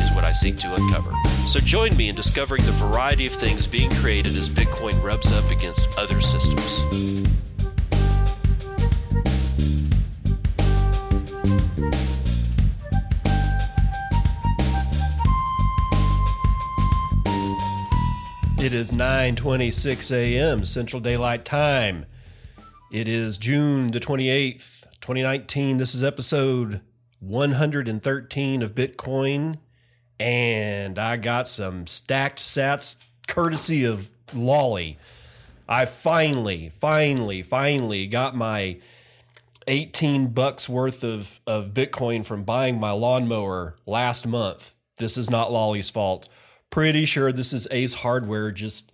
is what I seek to uncover. So join me in discovering the variety of things being created as Bitcoin rubs up against other systems. It is 9:26 a.m. Central Daylight Time. It is June the 28th, 2019. This is episode 113 of Bitcoin and I got some stacked sats courtesy of Lolli. I finally, finally, finally got my 18 bucks worth of, of Bitcoin from buying my lawnmower last month. This is not Lolli's fault. Pretty sure this is Ace Hardware just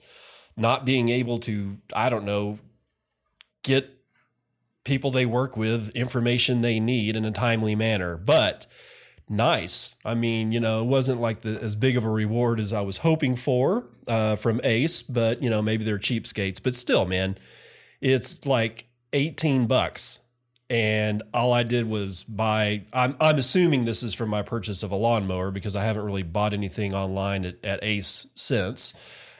not being able to, I don't know, get people they work with information they need in a timely manner. But nice. I mean, you know, it wasn't like the, as big of a reward as I was hoping for uh, from Ace, but you know, maybe they're cheapskates. But still, man, it's like eighteen bucks, and all I did was buy. I'm I'm assuming this is from my purchase of a lawnmower because I haven't really bought anything online at, at Ace since.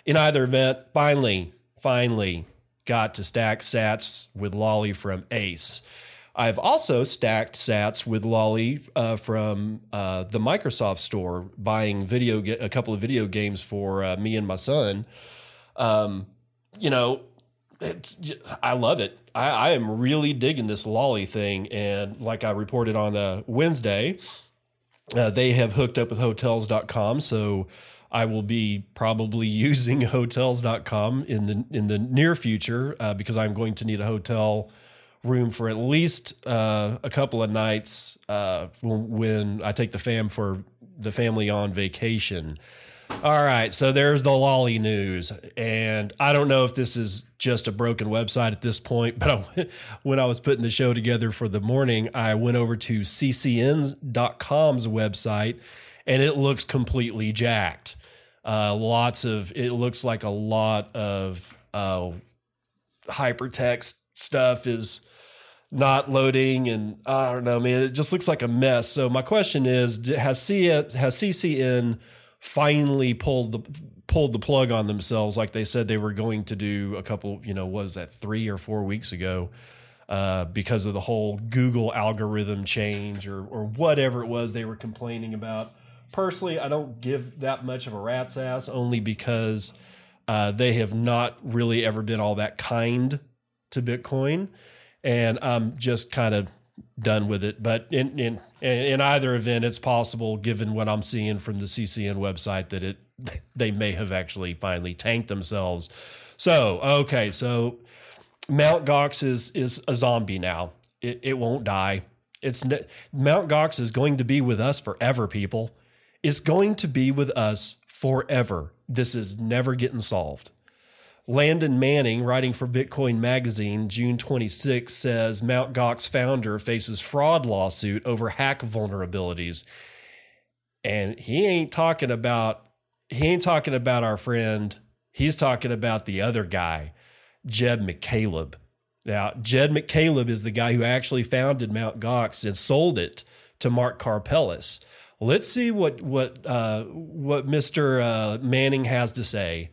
In either event, finally, finally got to stack Sats with Lolli from Ace. I've also stacked Sats with Lolli uh, from uh, the Microsoft Store, buying video a couple of video games for uh, me and my son. Um, you know, just, I love it. I, I, am really digging this Lolli thing, and like I reported on uh, Wednesday, uh, they have hooked up with Hotels.com, so. I will be probably using hotels.com in the in the near future uh, because I'm going to need a hotel room for at least uh, a couple of nights uh, when I take the fam for the family on vacation. All right, so there's the lolli news, and I don't know if this is just a broken website at this point, but I, when I was putting the show together for the morning, I went over to ccn.com's website, and it looks completely jacked. Uh, lots of it looks like a lot of uh, hypertext stuff is not loading and I don't know, man, it just looks like a mess. So my question is, has C has CCN finally pulled the pulled the plug on themselves like they said they were going to do a couple, you know, was that 3 or 4 weeks ago? Uh, because of the whole Google algorithm change or or whatever it was they were complaining about. Personally, I don't give that much of a rat's ass only because uh, they have not really ever been all that kind to Bitcoin and I'm just kind of done with it. But in in in either event, it's possible, given what I'm seeing from the CCN website, that it they may have actually finally tanked themselves. So okay, so Mount Gox is is a zombie now. It it won't die. It's Mount Gox is going to be with us forever, people. It's going to be with us forever. This is never getting solved. Landon Manning, writing for Bitcoin Magazine, June 26, says Mt. Gox founder faces fraud lawsuit over hack vulnerabilities. And he ain't talking about he ain't talking about our friend. He's talking about the other guy, Jed McCaleb. Now, Jed McCaleb is the guy who actually founded Mt. Gox and sold it to Marc Karpelès. Let's see what what uh, what Mr. Uh, Manning has to say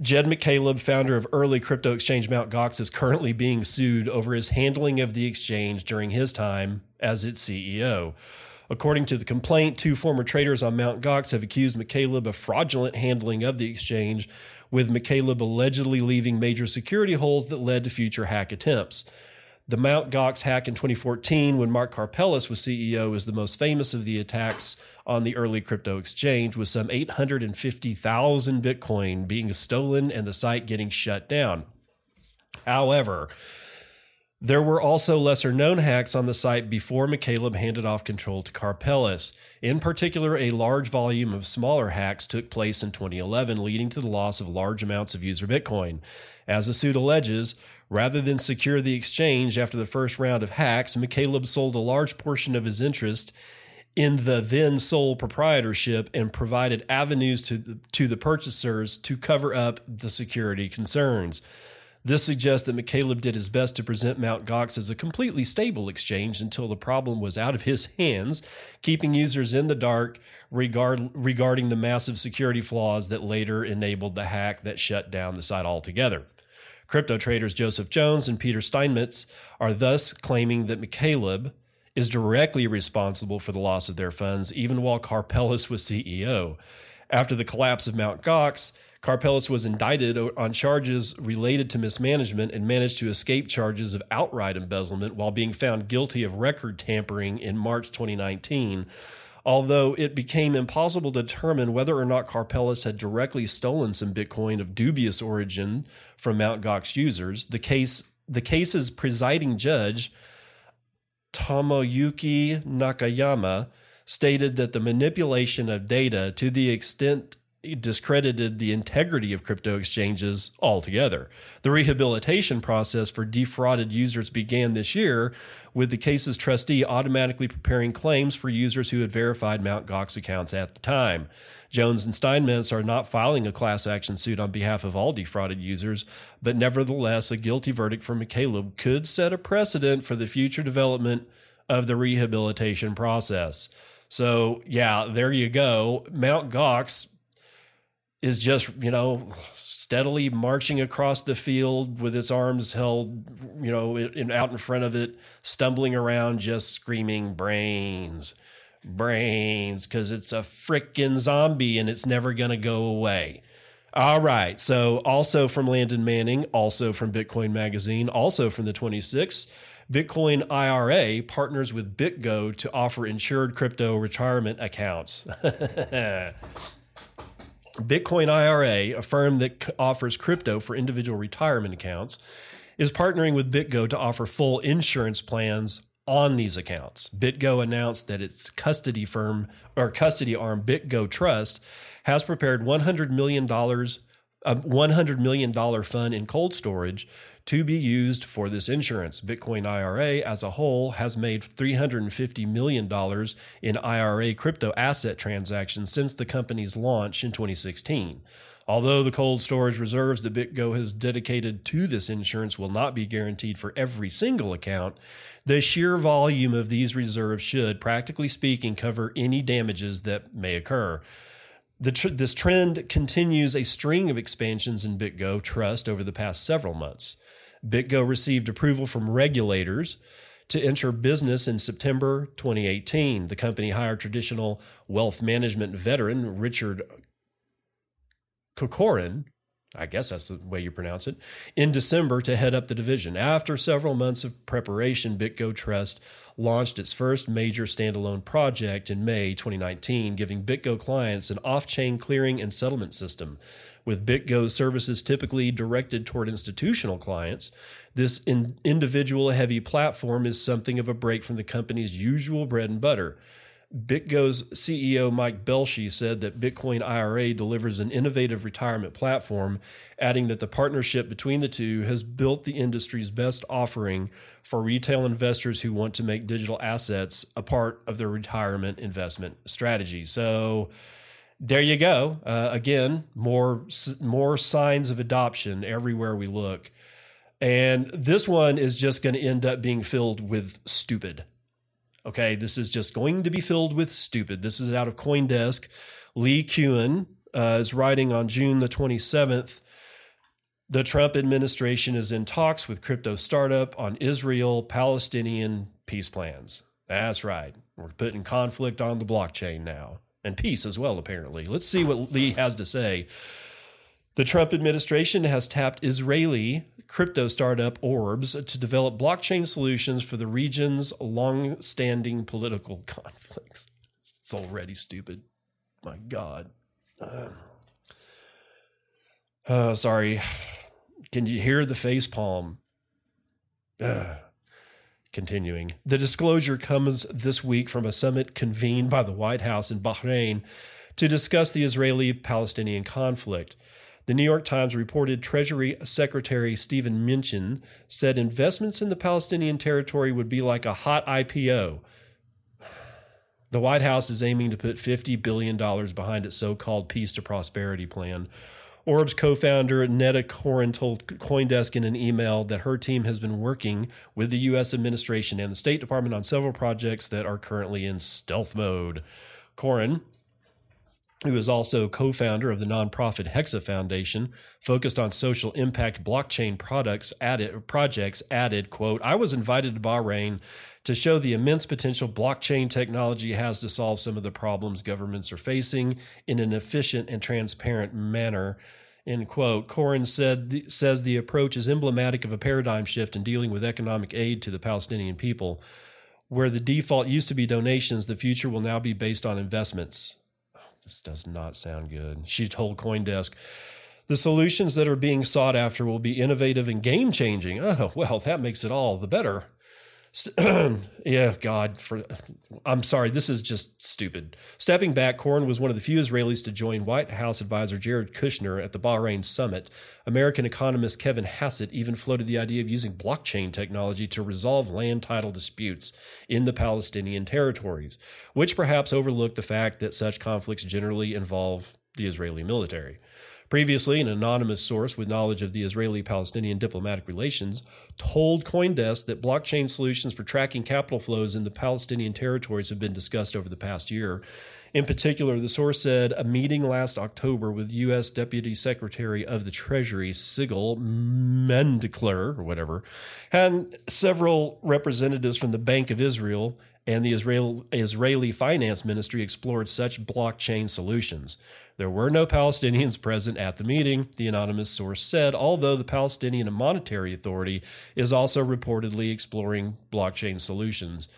Jed McCaleb, founder of early crypto exchange Mt. Gox, is currently being sued over his handling of the exchange during his time as its CEO. According to the complaint, two former traders on Mt. Gox have accused McCaleb of fraudulent handling of the exchange, with McCaleb allegedly leaving major security holes that led to future hack attempts. The Mt. Gox hack in 2014, when Marc Karpelès was CEO, is the most famous of the attacks on the early crypto exchange, with some 850,000 Bitcoin being stolen and the site getting shut down. However, There were also lesser known hacks on the site before McCaleb handed off control to Karpelès. In particular, a large volume of smaller hacks took place in 2011, leading to the loss of large amounts of user Bitcoin. As the suit alleges, rather than secure the exchange after the first round of hacks, McCaleb sold a large portion of his interest in the then sole proprietorship and provided avenues to the, to the purchasers to cover up the security concerns. This suggests that McCaleb did his best to present Mt. Gox as a completely stable exchange until the problem was out of his hands, keeping users in the dark regard, regarding the massive security flaws that later enabled the hack that shut down the site altogether. Crypto traders Joseph Jones and Peter Steinmetz are thus claiming that McCaleb is directly responsible for the loss of their funds, even while Karpelès was CEO. After the collapse of Mt. Gox, Karpelès was indicted on charges related to mismanagement and managed to escape charges of outright embezzlement while being found guilty of record tampering in March 2019. Although it became impossible to determine whether or not Karpelès had directly stolen some Bitcoin of dubious origin from Mt. Gox users, the case the case's presiding judge, Tomoyuki Nakayama, stated that the manipulation of data to the extent discredited the integrity of crypto exchanges altogether. The rehabilitation process for defrauded users began this year with the case's trustee automatically preparing claims for users who had verified Mt. Gox accounts at the time. Jones and Steinmetz are not filing a class action suit on behalf of all defrauded users, but nevertheless, a guilty verdict from McCaleb could set a precedent for the future development of the rehabilitation process. So, yeah, there you go. Mt. Gox is just, you know, steadily marching across the field with its arms held, you know, in, out in front of it, stumbling around, just screaming brains, brains, because it's a freaking zombie and it's never going to go away. All right. So, also from Landon Manning, also from Bitcoin Magazine, also from the 26th, Bitcoin IRA partners with BitGo to offer insured crypto retirement accounts. Bitcoin IRA, a firm that offers crypto for individual retirement accounts, is partnering with BitGo to offer full insurance plans on these accounts. BitGo announced that its custody firm or custody arm BitGo Trust has prepared $100 million a $100 million fund in cold storage to be used for this insurance. Bitcoin IRA as a whole has made $350 million in IRA crypto asset transactions since the company's launch in 2016. Although the cold storage reserves that BitGo has dedicated to this insurance will not be guaranteed for every single account, the sheer volume of these reserves should, practically speaking, cover any damages that may occur. Tr- this trend continues a string of expansions in BitGo Trust over the past several months. BitGo received approval from regulators to enter business in September 2018. The company hired traditional wealth management veteran Richard Corcoran, I guess that's the way you pronounce it, in December to head up the division. After several months of preparation, BitGo Trust launched its first major standalone project in May 2019, giving BitGo clients an off chain clearing and settlement system. With BitGo's services typically directed toward institutional clients, this in individual heavy platform is something of a break from the company's usual bread and butter. BitGo's CEO Mike Belshe said that Bitcoin IRA delivers an innovative retirement platform, adding that the partnership between the two has built the industry's best offering for retail investors who want to make digital assets a part of their retirement investment strategy. So, there you go. Uh, again, more more signs of adoption everywhere we look, and this one is just going to end up being filled with stupid. Okay, this is just going to be filled with stupid. This is out of CoinDesk. Leigh Cuen uh, is writing on June the 27th. The Trump administration is in talks with crypto startup on Israel Palestinian peace plans. That's right. We're putting conflict on the blockchain now and peace as well, apparently. Let's see what Leigh has to say. The Trump administration has tapped Israeli crypto startup Orbs to develop blockchain solutions for the region's long standing political conflicts. It's already stupid. My God. Uh, uh, sorry. Can you hear the face palm? Uh, Continuing, the disclosure comes this week from a summit convened by the White House in Bahrain to discuss the Israeli Palestinian conflict. The New York Times reported Treasury Secretary Stephen Mnuchin said investments in the Palestinian territory would be like a hot IPO. The White House is aiming to put $50 billion behind its so called Peace to Prosperity plan. Orb's co founder Netta Korin told Coindesk in an email that her team has been working with the U.S. administration and the State Department on several projects that are currently in stealth mode. Korin, who is also co-founder of the nonprofit Hexa Foundation, focused on social impact blockchain products added projects added, quote, I was invited to Bahrain to show the immense potential blockchain technology has to solve some of the problems governments are facing in an efficient and transparent manner. End quote. Korin said says the approach is emblematic of a paradigm shift in dealing with economic aid to the Palestinian people. Where the default used to be donations, the future will now be based on investments. This does not sound good. She told Coindesk, the solutions that are being sought after will be innovative and game changing. Oh, well, that makes it all the better. yeah, God, for I'm sorry, this is just stupid. Stepping back, Korin was one of the few Israelis to join White House advisor Jared Kushner at the Bahrain summit. American economist Kevin Hassett even floated the idea of using blockchain technology to resolve land title disputes in the Palestinian territories, which perhaps overlooked the fact that such conflicts generally involve the Israeli military. Previously, an anonymous source with knowledge of the Israeli Palestinian diplomatic relations told Coindesk that blockchain solutions for tracking capital flows in the Palestinian territories have been discussed over the past year. In particular, the source said a meeting last October with U.S. Deputy Secretary of the Treasury, Sigal Mendikler, or whatever, had several representatives from the Bank of Israel and the Israel, Israeli Finance Ministry explored such blockchain solutions. There were no Palestinians present at the meeting, the anonymous source said, although the Palestinian Monetary Authority is also reportedly exploring blockchain solutions.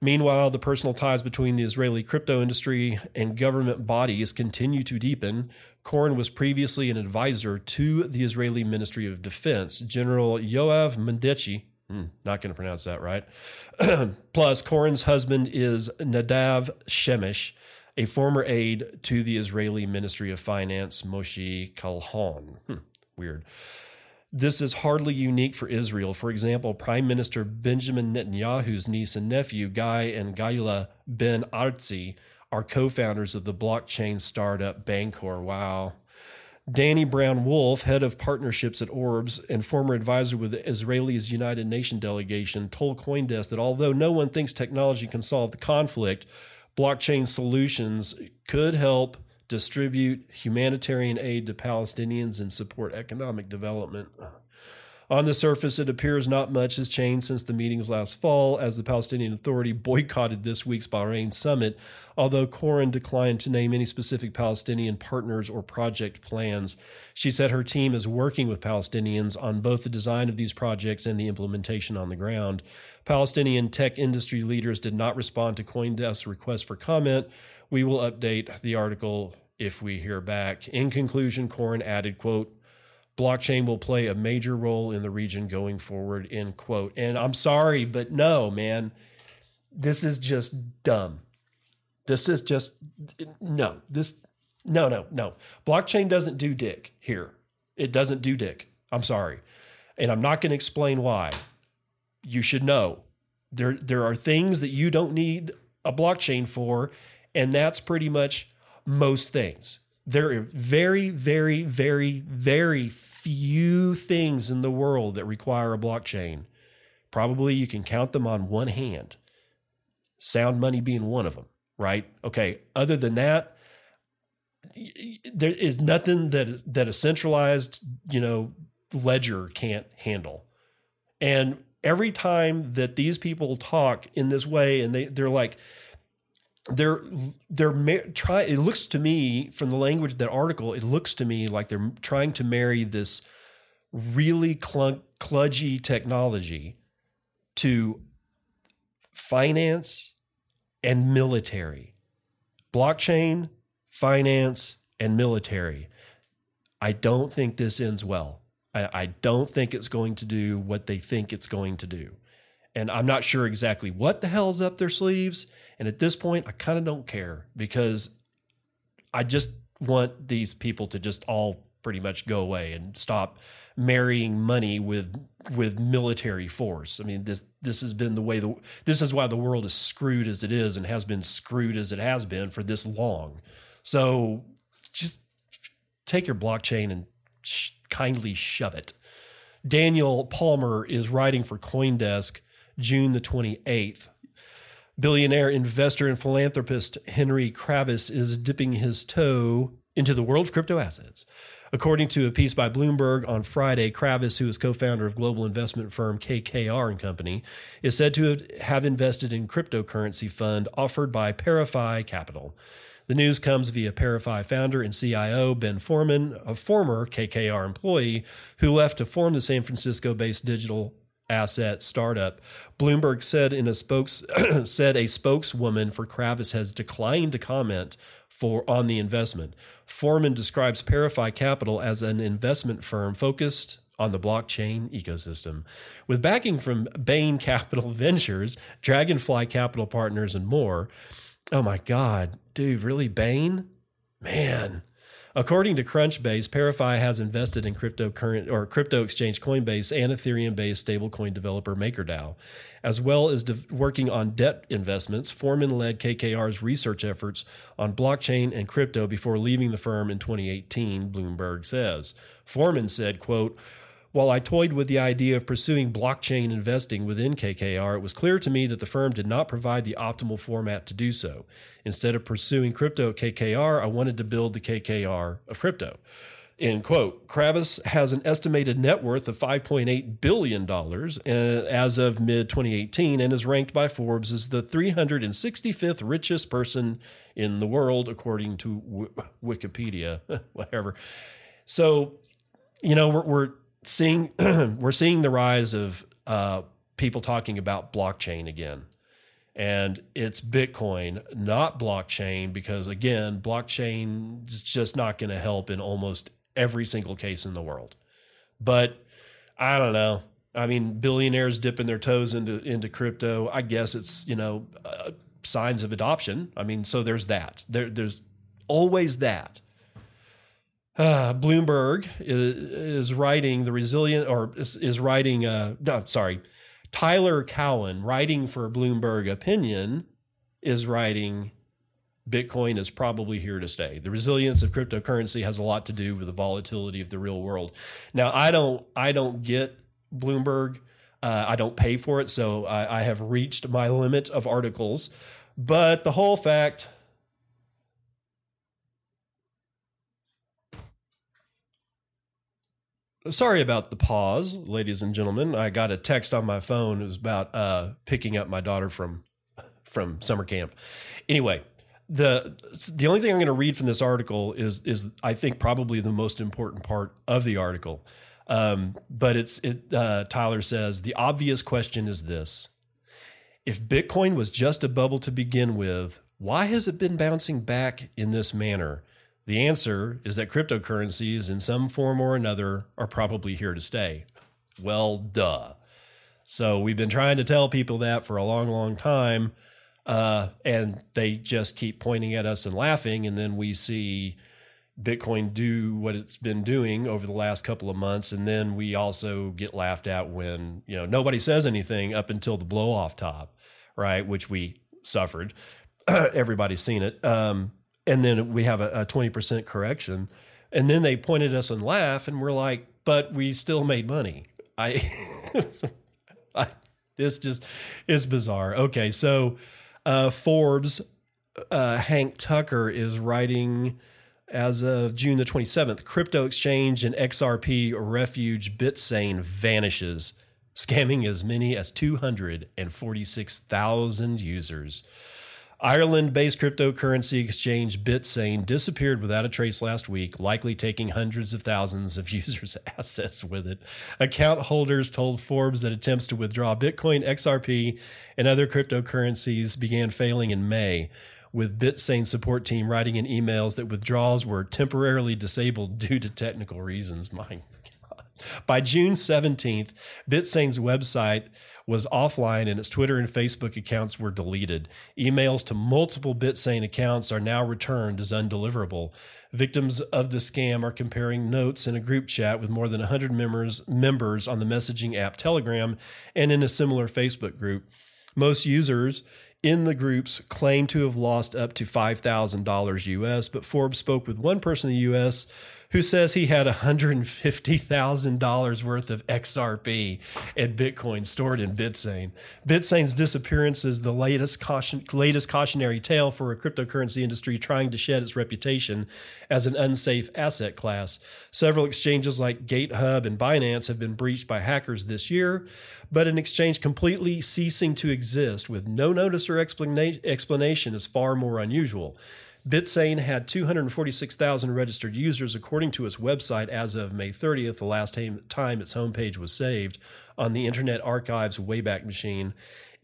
Meanwhile, the personal ties between the Israeli crypto industry and government bodies continue to deepen. Korin was previously an advisor to the Israeli Ministry of Defense. General Yoav Mendechi, hmm, not going to pronounce that right. Plus, Korin's husband is Nadav Shemesh, a former aide to the Israeli Ministry of Finance, Moshe Kahlon. Hmm, weird. This is hardly unique for Israel. For example, Prime Minister Benjamin Netanyahu's niece and nephew, Guy and Gila Ben Artzi, are co founders of the blockchain startup Bancor. Wow. Danny Brown Wolf, head of partnerships at Orbs and former advisor with Israel's United Nations delegation, told Coindesk that although no one thinks technology can solve the conflict, blockchain solutions could help distribute humanitarian aid to Palestinians and support economic development. On the surface, it appears not much has changed since the meetings last fall, as the Palestinian Authority boycotted this week's Bahrain summit, although Korin declined to name any specific Palestinian partners or project plans. She said her team is working with Palestinians on both the design of these projects and the implementation on the ground. Palestinian tech industry leaders did not respond to Coindesk's request for comment, we will update the article if we hear back. In conclusion, Korin added, quote, blockchain will play a major role in the region going forward, end quote. And I'm sorry, but no, man, this is just dumb. This is just, no, this, no, no, no. Blockchain doesn't do dick here. It doesn't do dick. I'm sorry. And I'm not going to explain why. You should know. There, there are things that you don't need a blockchain for, and that's pretty much most things. There are very, very, very, very few things in the world that require a blockchain. Probably you can count them on one hand. Sound money being one of them, right? Okay. Other than that, there is nothing that that a centralized, you know, ledger can't handle. And every time that these people talk in this way, and they they're like, they're they're try it looks to me from the language of that article it looks to me like they're trying to marry this really clunk, kludgy technology to finance and military. Blockchain finance and military. I don't think this ends well. I, I don't think it's going to do what they think it's going to do And I'm not sure exactly what the hell's up their sleeves. And at this point, I kind of don't care because I just want these people to just all pretty much go away and stop marrying money with with military force. I mean this this has been the way the this is why the world is screwed as it is and has been screwed as it has been for this long. So just take your blockchain and sh- kindly shove it. Daniel Palmer is writing for CoinDesk June the 28th. Billionaire investor and philanthropist Henry Kravis is dipping his toe into the world of crypto assets. According to a piece by Bloomberg on Friday, Kravis, who is co-founder of global investment firm KKR and Company, is said to have invested in cryptocurrency fund offered by ParaFi Capital. The news comes via ParaFi founder and CIO Ben Forman, a former KKR employee who left to form the San Francisco-based digital asset startup. Bloomberg said in a spokes said a spokeswoman for Kravis has declined to comment for on the investment. Forman describes ParaFi Capital as an investment firm focused on the blockchain ecosystem. With backing from Bain Capital Ventures, Dragonfly Capital Partners, and more. Oh my God, dude, really? Bain? Man. According to Crunchbase, ParaFi has invested in cryptocurrent or crypto exchange Coinbase and Ethereum-based stablecoin developer MakerDAO, as well as de- working on debt investments. Forman led KKR's research efforts on blockchain and crypto before leaving the firm in 2018. Bloomberg says. Forman said, "quote." While I toyed with the idea of pursuing blockchain investing within KKR, it was clear to me that the firm did not provide the optimal format to do so. Instead of pursuing crypto at KKR, I wanted to build the KKR of crypto. End quote. Kravis has an estimated net worth of $5.8 billion uh, as of mid 2018 and is ranked by Forbes as the 365th richest person in the world, according to Wikipedia, whatever. So, you know, we're, we're seeing we're seeing the rise of uh, people talking about blockchain again, and it's Bitcoin, not blockchain, because again, blockchain is just not going to help in almost every single case in the world. But I don't know. I mean, billionaires dipping their toes into into crypto. I guess it's you know uh, signs of adoption. I mean, so there's that. There, there's always that. Uh, Bloomberg is, is, writing the resilient, or is, is writing. Uh, no, sorry, Tyler Cowen, writing for Bloomberg Opinion, is writing. Bitcoin is probably here to stay. The resilience of cryptocurrency has a lot to do with the volatility of the real world. Now, I don't, I don't get Bloomberg. Uh, I don't pay for it, so I, I have reached my limit of articles. But the whole fact Sorry about the pause, ladies and gentlemen. I got a text on my phone. It was about uh, picking up my daughter from from summer camp. Anyway, the the only thing I'm going to read from this article is is I think probably the most important part of the article. Um, but it's it. Uh, Tyler says the obvious question is this: If Bitcoin was just a bubble to begin with, why has it been bouncing back in this manner? The answer is that cryptocurrencies, in some form or another, are probably here to stay. Well, duh. So we've been trying to tell people that for a long, long time, uh, and they just keep pointing at us and laughing. And then we see Bitcoin do what it's been doing over the last couple of months, and then we also get laughed at when you know nobody says anything up until the blow off top, right? Which we suffered. Everybody's seen it. Um, and then we have a, a 20% correction. And then they pointed us and laugh and we're like but we still made money. I, I this just is bizarre. Okay so uh, forbes uh, hank tucker is writing as of june the 27th crypto exchange and xrp refuge bitsane vanishes scamming as many as 246000 users Ireland based cryptocurrency exchange Bitsane disappeared without a trace last week, likely taking hundreds of thousands of users' assets with it. Account holders told Forbes that attempts to withdraw Bitcoin, XRP, and other cryptocurrencies began failing in May, with Bitsane support team writing in emails that withdrawals were temporarily disabled due to technical reasons. My God. By June 17th, BitSane's website was offline and its Twitter and Facebook accounts were deleted. Emails to multiple BitSane accounts are now returned as undeliverable. Victims of the scam are comparing notes in a group chat with more than 100 members members on the messaging app Telegram and in a similar Facebook group. Most users in the groups claim to have lost up to $5,000 US, but Forbes spoke with one person in the US who says he had $150,000 worth of XRP and Bitcoin stored in BitSane. BitSane's disappearance is the latest caution, latest cautionary tale for a cryptocurrency industry trying to shed its reputation as an unsafe asset class. Several exchanges like GateHub and Binance have been breached by hackers this year, but an exchange completely ceasing to exist with no notice or explanation is far more unusual. BitSane had 246,000 registered users, according to its website, as of May 30th, the last time its homepage was saved on the Internet Archive's Wayback Machine.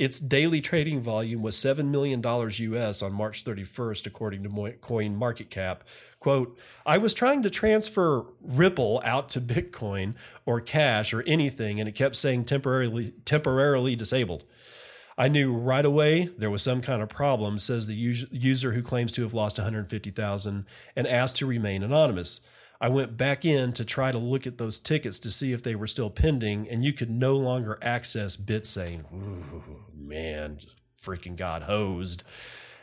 Its daily trading volume was $7 million US on March 31st, according to Coin Market Cap. Quote, I was trying to transfer Ripple out to Bitcoin or cash or anything, and it kept saying temporarily, temporarily disabled. I knew right away there was some kind of problem, says the user who claims to have lost 150,000 and asked to remain anonymous. I went back in to try to look at those tickets to see if they were still pending, and you could no longer access BitSane. Ooh, man, freaking got hosed.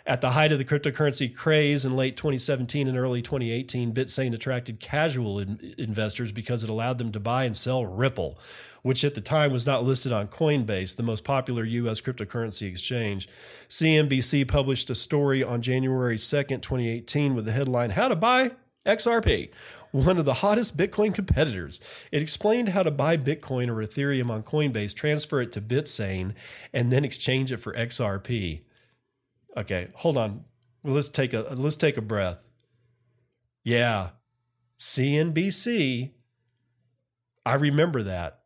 At the height of the cryptocurrency craze in late 2017 and early 2018, BitSane attracted casual in- investors because it allowed them to buy and sell Ripple, which at the time was not listed on Coinbase, the most popular U.S. cryptocurrency exchange. CNBC published a story on January 2nd, 2018, with the headline How to Buy XRP, one of the hottest Bitcoin competitors. It explained how to buy Bitcoin or Ethereum on Coinbase, transfer it to BitSane, and then exchange it for XRP. Okay, hold on. Let's take a let's take a breath. Yeah. CNBC. I remember that.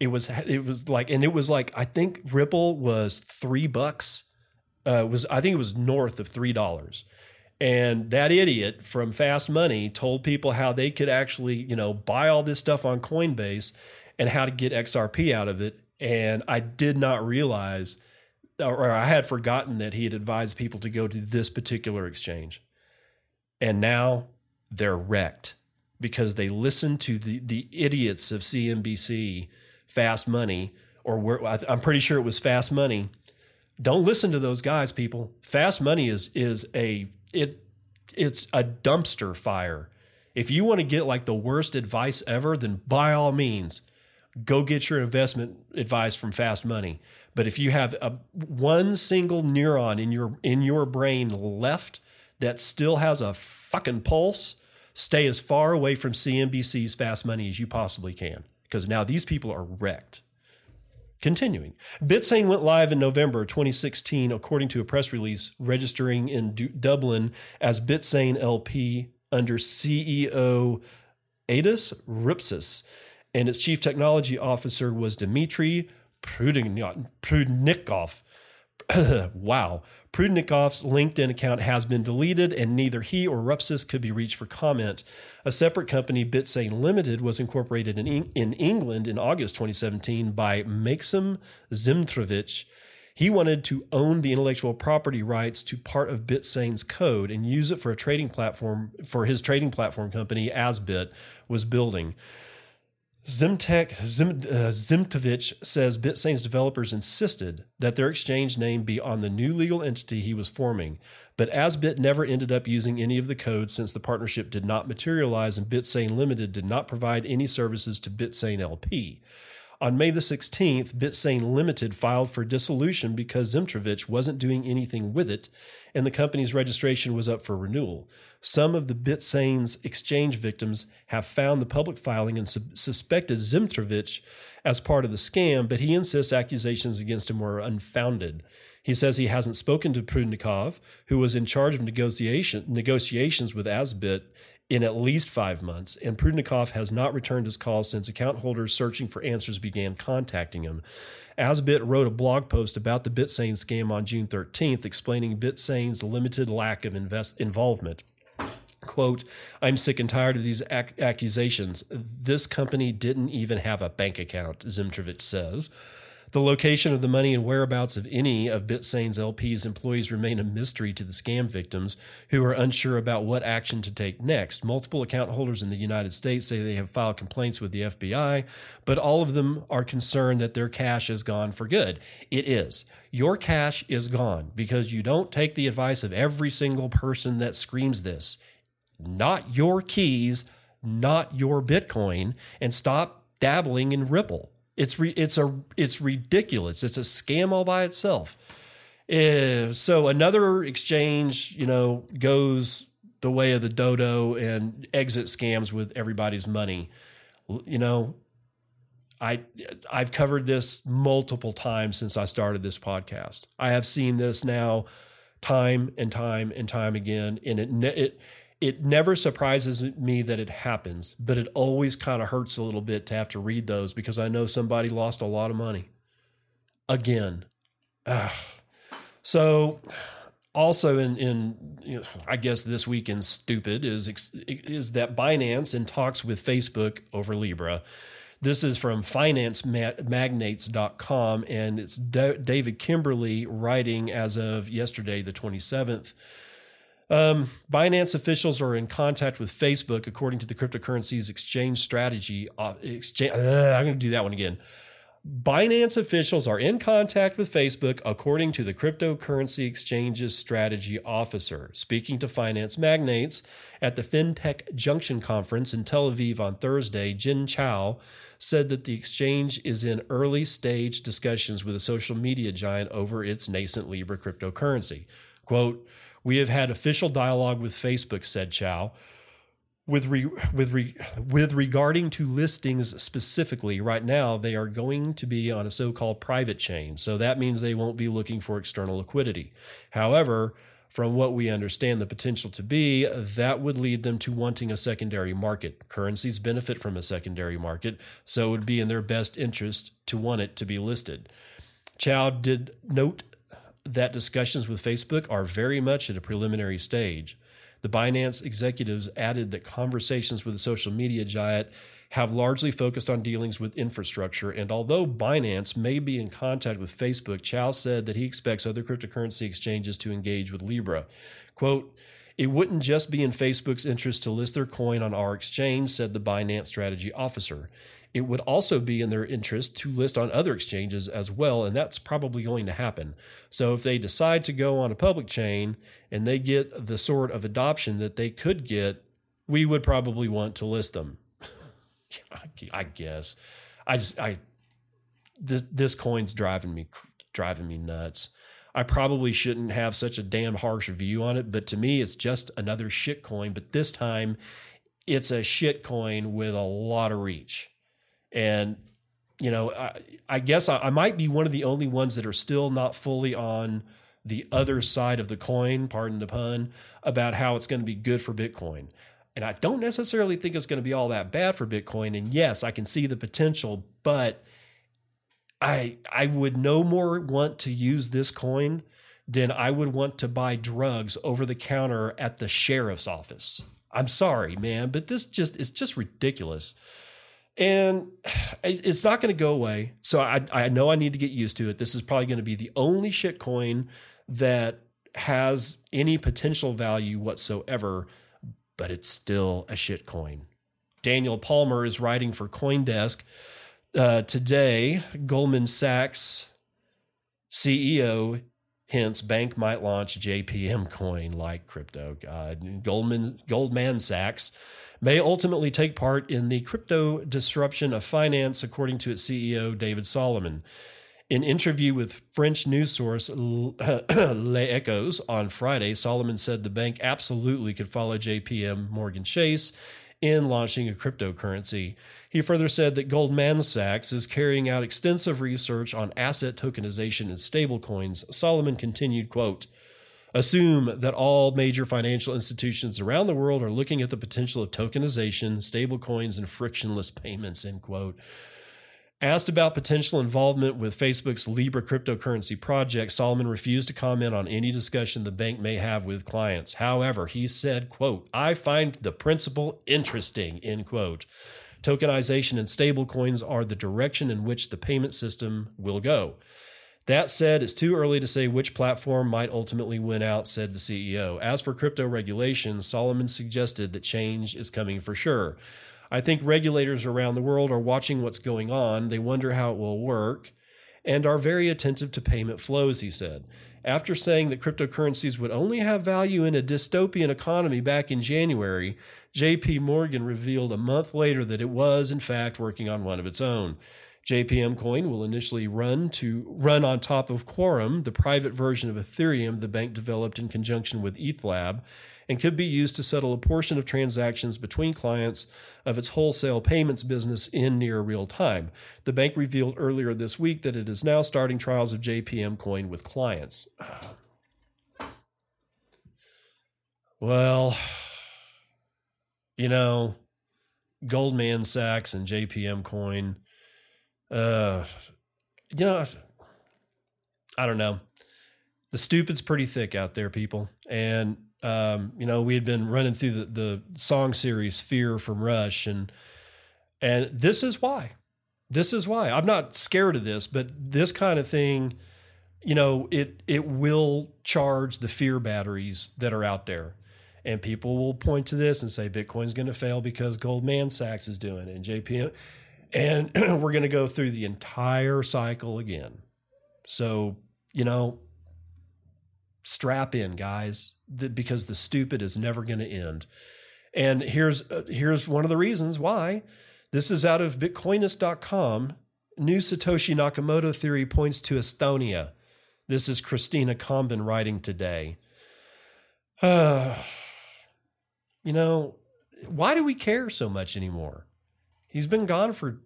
It was it was like and it was like I think Ripple was 3 bucks. Uh was I think it was north of $3. And that idiot from Fast Money told people how they could actually, you know, buy all this stuff on Coinbase and how to get XRP out of it. And I did not realize or I had forgotten that he had advised people to go to this particular exchange. And now they're wrecked because they listened to the, the idiots of CNBC, Fast Money, or I'm pretty sure it was Fast Money. Don't listen to those guys, people. Fast Money is is a it it's a dumpster fire. If you want to get like the worst advice ever, then by all means, go get your investment advice from Fast Money. But if you have a one single neuron in your in your brain left that still has a fucking pulse, stay as far away from CNBC's Fast Money as you possibly can because now these people are wrecked. Continuing, BitSane went live in November 2016, according to a press release, registering in D- Dublin as BitSane LP under CEO Aidis Ripsis, and its chief technology officer was Dmitry Prudnikov. wow. Prudnikov's LinkedIn account has been deleted, and neither he or Rupsis could be reached for comment. A separate company, BitSane Limited, was incorporated in, in England in August 2017 by Maxim Zimtrovich. He wanted to own the intellectual property rights to part of BitSane's code and use it for a trading platform for his trading platform company, Asbit, was building. Zimtek Zim, uh, Zimtovich says BitSane's developers insisted that their exchange name be on the new legal entity he was forming, but Asbit never ended up using any of the code since the partnership did not materialize and BitSane Limited did not provide any services to BitSane LP. On May the 16th, BitSane Limited filed for dissolution because Zimtrovich wasn't doing anything with it, and the company's registration was up for renewal. Some of the BitSane's exchange victims have found the public filing and su- suspected Zimtrovich as part of the scam, but he insists accusations against him were unfounded. He says he hasn't spoken to Prudnikov, who was in charge of negotiation, negotiations with Asbit, in at least five months, and Prudnikov has not returned his calls since account holders searching for answers began contacting him. Asbit wrote a blog post about the BitSane scam on June 13th, explaining BitSane's limited lack of invest- involvement. Quote, I'm sick and tired of these ac- accusations. This company didn't even have a bank account, Zimtrovich says. The location of the money and whereabouts of any of BitSane's LP's employees remain a mystery to the scam victims who are unsure about what action to take next. Multiple account holders in the United States say they have filed complaints with the FBI, but all of them are concerned that their cash is gone for good. It is. Your cash is gone because you don't take the advice of every single person that screams this. Not your keys, not your Bitcoin, and stop dabbling in Ripple. It's re, it's a it's ridiculous. It's a scam all by itself. Uh, so another exchange, you know, goes the way of the dodo and exit scams with everybody's money. You know, I I've covered this multiple times since I started this podcast. I have seen this now time and time and time again, and it it it never surprises me that it happens, but it always kind of hurts a little bit to have to read those because I know somebody lost a lot of money. Again. Ugh. So also in in you know, I guess this week in stupid is is that Binance in talks with Facebook over Libra. This is from financemagnates.com and it's David Kimberly writing as of yesterday the 27th um, Binance officials are in contact with Facebook, according to the cryptocurrency's exchange strategy. Uh, exchange, uh, I'm going to do that one again. Binance officials are in contact with Facebook, according to the cryptocurrency exchange's strategy officer. Speaking to finance magnates at the FinTech Junction conference in Tel Aviv on Thursday, Gin Chao said that the exchange is in early stage discussions with a social media giant over its nascent Libra cryptocurrency. Quote, we have had official dialogue with Facebook, said Chao, With re, with re, with regarding to listings specifically, right now they are going to be on a so-called private chain, so that means they won't be looking for external liquidity. However, from what we understand the potential to be, that would lead them to wanting a secondary market. Currencies benefit from a secondary market, so it would be in their best interest to want it to be listed. Chao did note that discussions with Facebook are very much at a preliminary stage. The Binance executives added that conversations with the social media giant have largely focused on dealings with infrastructure. And although Binance may be in contact with Facebook, Chao said that he expects other cryptocurrency exchanges to engage with Libra. Quote, it wouldn't just be in Facebook's interest to list their coin on our exchange, said the Binance strategy officer it would also be in their interest to list on other exchanges as well, and that's probably going to happen. So if they decide to go on a public chain and they get the sort of adoption that they could get, we would probably want to list them. I guess. I just I this, this coin's driving me driving me nuts. I probably shouldn't have such a damn harsh view on it, but to me, it's just another shit coin. But this time, it's a shit coin with a lot of reach. And, you know, I, I guess I, I might be one of the only ones that are still not fully on the other side of the coin, pardon the pun, about how it's going to be good for Bitcoin. And I don't necessarily think it's going to be all that bad for Bitcoin. And yes, I can see the potential, but I I would no more want to use this coin than I would want to buy drugs over the counter at the sheriff's office. I'm sorry, man, but this just is just ridiculous and it's not going to go away. So I, I know I need to get used to it. This is probably going to be the only shit coin that has any potential value whatsoever, but it's still a shit coin. Daniel Palmer is writing for CoinDesk uh, today. Goldman Sachs CEO hints bank might launch JPM coin like crypto. Uh, Goldman Goldman Sachs may ultimately take part in the crypto disruption of finance, according to its CEO, David Solomon. In interview with French news source Les Echos on Friday, Solomon said the bank absolutely could follow JPM Morgan Chase in launching a cryptocurrency. He further said that Goldman Sachs is carrying out extensive research on asset tokenization and stablecoins. Solomon continued, quote, Assume that all major financial institutions around the world are looking at the potential of tokenization, stablecoins, and frictionless payments, end quote. Asked about potential involvement with Facebook's Libra cryptocurrency project, Solomon refused to comment on any discussion the bank may have with clients. However, he said, quote, I find the principle interesting, end quote. Tokenization and stablecoins are the direction in which the payment system will go. That said, it's too early to say which platform might ultimately win out, said the CEO. As for crypto regulation, Solomon suggested that change is coming for sure. I think regulators around the world are watching what's going on. They wonder how it will work and are very attentive to payment flows, he said. After saying that cryptocurrencies would only have value in a dystopian economy back in January, JP Morgan revealed a month later that it was, in fact, working on one of its own. JPM Coin will initially run to run on top of Quorum, the private version of Ethereum the bank developed in conjunction with ETHLab, and could be used to settle a portion of transactions between clients of its wholesale payments business in near real time. The bank revealed earlier this week that it is now starting trials of JPM Coin with clients. Well, you know, Goldman Sachs and JPM Coin uh, you know, I don't know. The stupid's pretty thick out there, people. And, um, you know, we had been running through the, the song series Fear from Rush, and and this is why. This is why. I'm not scared of this, but this kind of thing, you know, it it will charge the fear batteries that are out there. And people will point to this and say Bitcoin's going to fail because Goldman Sachs is doing it and JPM and we're going to go through the entire cycle again. So, you know, strap in, guys, because the stupid is never going to end. And here's uh, here's one of the reasons why. This is out of bitcoinist.com. New Satoshi Nakamoto theory points to Estonia. This is Christina Combin writing today. Uh, you know, why do we care so much anymore? He's been gone for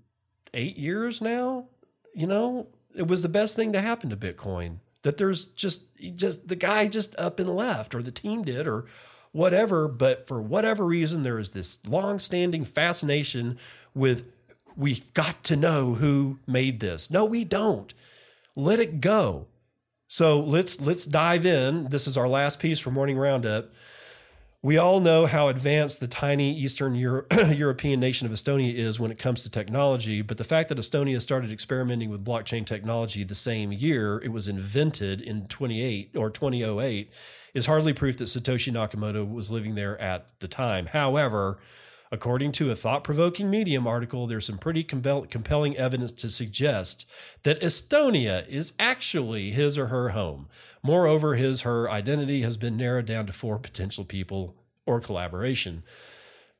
eight years now. You know, it was the best thing to happen to Bitcoin. That there's just just the guy just up and left, or the team did, or whatever. But for whatever reason, there is this long-standing fascination with we've got to know who made this. No, we don't. Let it go. So let's let's dive in. This is our last piece for morning roundup. We all know how advanced the tiny Eastern Euro- European nation of Estonia is when it comes to technology, but the fact that Estonia started experimenting with blockchain technology the same year it was invented in 28 or 2008 is hardly proof that Satoshi Nakamoto was living there at the time. However, According to a thought provoking Medium article, there's some pretty compelling evidence to suggest that Estonia is actually his or her home. Moreover, his her identity has been narrowed down to four potential people or collaboration.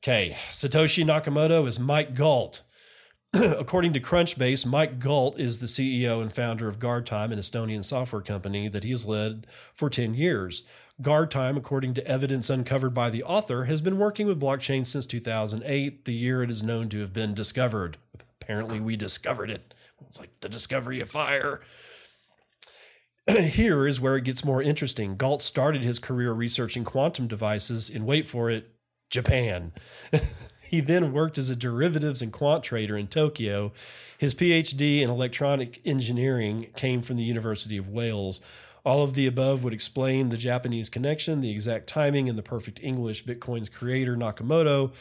Okay, Satoshi Nakamoto is Mike Galt. According to Crunchbase, Mike Galt is the CEO and founder of Guardtime, an Estonian software company that he has led for 10 years. Guardtime, according to evidence uncovered by the author, has been working with blockchain since 2008, the year it is known to have been discovered. Apparently, we discovered it. It's like the discovery of fire. Here is where it gets more interesting. Galt started his career researching quantum devices in, wait for it, Japan. he then worked as a derivatives and quant trader in Tokyo. His PhD in electronic engineering came from the University of Wales. All of the above would explain the Japanese connection, the exact timing, and the perfect English. Bitcoin's creator, Nakamoto,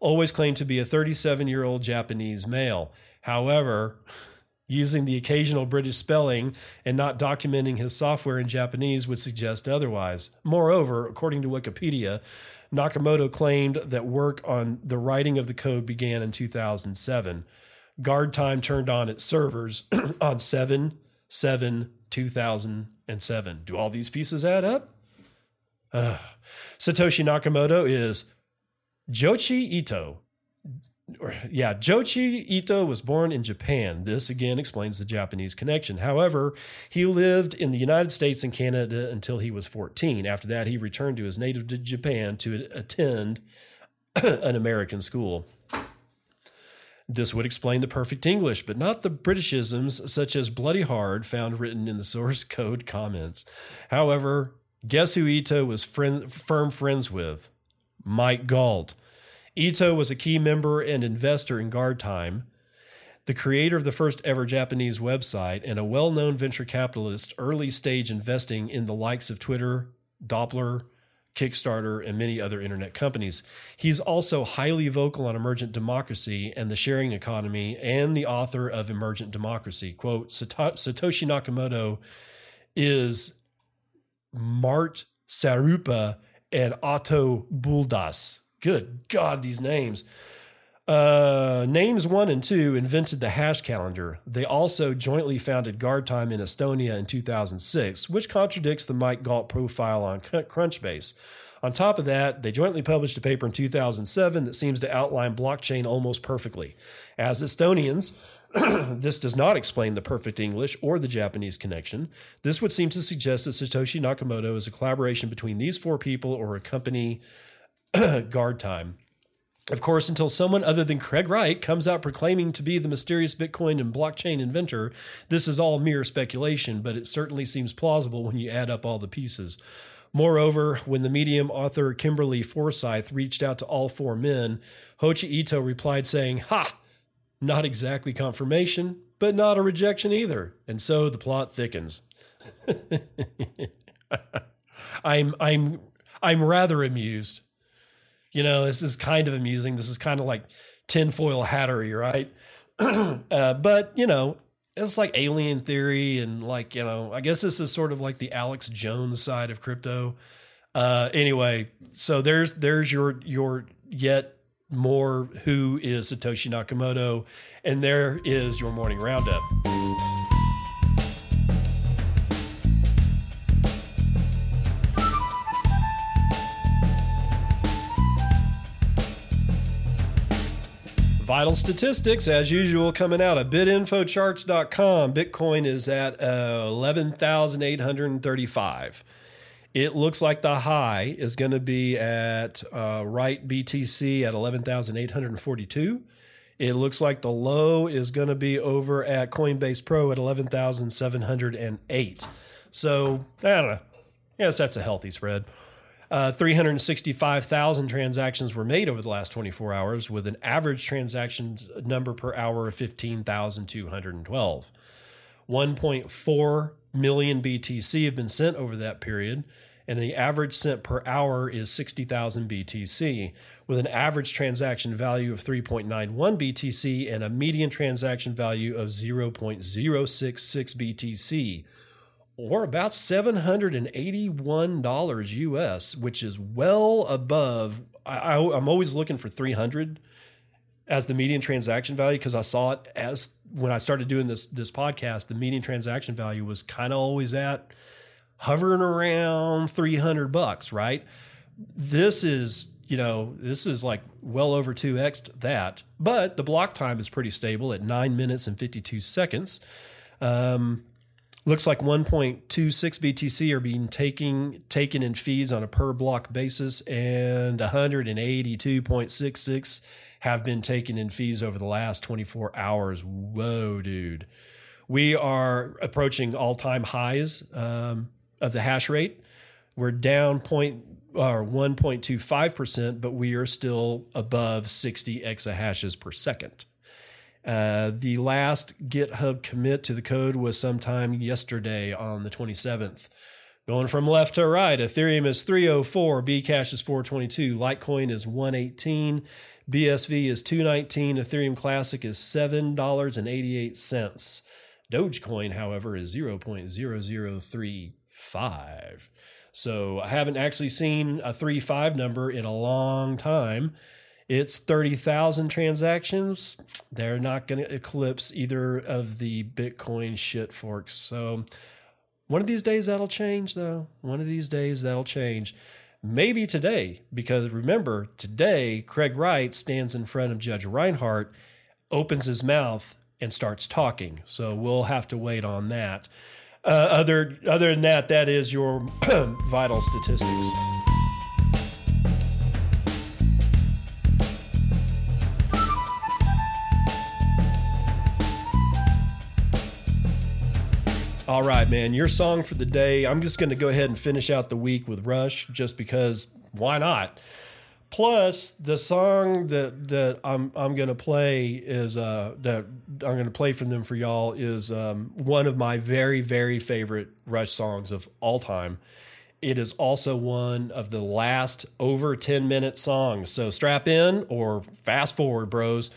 always claimed to be a 37 year old Japanese male. However, using the occasional British spelling and not documenting his software in Japanese would suggest otherwise. Moreover, according to Wikipedia, Nakamoto claimed that work on the writing of the code began in 2007. Guard time turned on its servers on 7 7 2007. Do all these pieces add up? Uh, Satoshi Nakamoto is Joichi Ito. Yeah, Joichi Ito was born in Japan. This again explains the Japanese connection. However, he lived in the United States and Canada until he was 14. After that, he returned to his native Japan to attend an American school. This would explain the perfect English, but not the Britishisms such as bloody hard found written in the source code comments. However, guess who Ito was friend, firm friends with? Mike Galt. Ito was a key member and investor in Guardtime. the creator of the first ever Japanese website, and a well known venture capitalist, early stage investing in the likes of Twitter, Doppler, Kickstarter, and many other internet companies. He's also highly vocal on emergent democracy and the sharing economy, and the author of Emergent Democracy. Quote Satoshi Nakamoto is Mart Sarupa and Otto Buldas. Good God, these names. Uh, names one and two invented the hash calendar. They also jointly founded GuardTime in Estonia in 2006, which contradicts the Mike Galt profile on Crunchbase. On top of that, they jointly published a paper in 2007 that seems to outline blockchain almost perfectly. As Estonians, this does not explain the perfect English or the Japanese connection. This would seem to suggest that Satoshi Nakamoto is a collaboration between these four people or a company GuardTime. Of course, until someone other than Craig Wright comes out proclaiming to be the mysterious Bitcoin and blockchain inventor, this is all mere speculation, but it certainly seems plausible when you add up all the pieces. Moreover, when the medium author Kimberly Forsyth reached out to all four men, Hoichi Ito replied saying, Ha! Not exactly confirmation, but not a rejection either. And so the plot thickens. I'm I'm I'm rather amused you know, this is kind of amusing. This is kind of like tinfoil hattery, right? uh, but you know, it's like alien theory and like you know, I guess this is sort of like the Alex Jones side of crypto. Uh, anyway, so there's there's your your yet more who is Satoshi Nakamoto, and there is your morning roundup. Vital statistics, as usual, coming out of bitinfocharts.com. Bitcoin is at uh, 11,835. It looks like the high is going to be at uh, right BTC at 11,842. It looks like the low is going to be over at Coinbase Pro at 11,708. So, I don't know. Yes, that's a healthy spread. Uh, 365,000 transactions were made over the last 24 hours, with an average transaction number per hour of 15,212. 1.4 million BTC have been sent over that period, and the average sent per hour is 60,000 BTC, with an average transaction value of 3.91 BTC and a median transaction value of 0.066 BTC or about $781 US, which is well above. I, am always looking for 300 as the median transaction value because I saw it as when I started doing this this podcast. The median transaction value was kind of always at hovering around 300 bucks, right? This is you know this is like well over 2x that, but the block time is pretty stable at nine minutes and 52 seconds. Um, Looks like 1.26 BTC are being taken taken in fees on a per block basis, and 182.66 have been taken in fees over the last 24 hours. Whoa, dude! We are approaching all time highs um, of the hash rate. We're down point or 1.25 percent, but we are still above 60 exahashes per second. Uh, the last GitHub commit to the code was sometime yesterday on the 27th. Going from left to right, Ethereum is 304, Bcash is 422, Litecoin is 118, BSV is 219, Ethereum Classic is $7.88. Dogecoin, however, is 0.0035. So I haven't actually seen a 3.5 number in a long time. It's 30,000 transactions. They're not going to eclipse either of the Bitcoin shit forks. So one of these days that'll change, though. One of these days that'll change. Maybe today, because remember, today Craig Wright stands in front of Judge Reinhart, opens his mouth, and starts talking. So we'll have to wait on that. Uh, other other than that, that is your vital statistics. All right, man. Your song for the day. I'm just going to go ahead and finish out the week with Rush just because why not? Plus, the song that that I'm I'm gonna play is uh that I'm gonna play from them for y'all is um, one of my very very favorite Rush songs of all time. It is also one of the last over 10 minute songs. So strap in or fast forward, bros.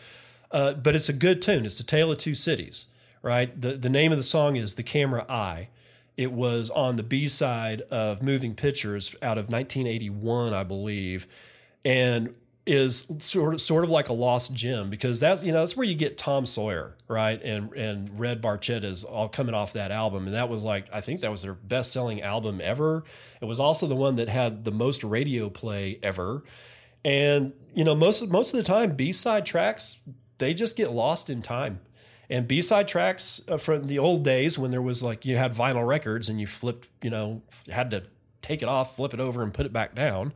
Uh, but it's a good tune. It's The Tale of Two Cities, right? The the name of the song is The Camera Eye. It was on the B side of Moving Pictures out of 1981, I believe and is sort of sort of like a lost gem because that's you know that's where you get Tom Sawyer right and and Red is all coming off that album and that was like I think that was their best selling album ever. It was also the one that had the most radio play ever, and you know most most of the time B side tracks they just get lost in time. And B side tracks uh, from the old days when there was like you had vinyl records and you flipped, you know, had to take it off, flip it over, and put it back down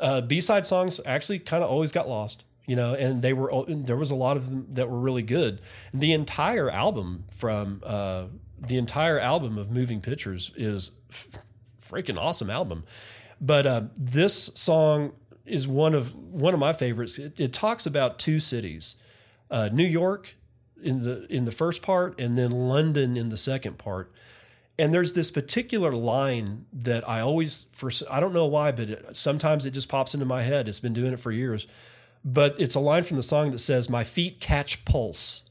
uh, B-side songs actually kind of always got lost, you know, and they were there was a lot of them that were really good. The entire album from uh, the entire album of Moving Pictures is f- freaking awesome album. But uh, this song is one of one of my favorites. It, it talks about two cities, uh, New York in the in the first part, and then London in the second part and there's this particular line that I always for I don't know why, but it, sometimes it just pops into my head. It's been doing it for years, but it's a line from the song that says, "My feet catch pulse,"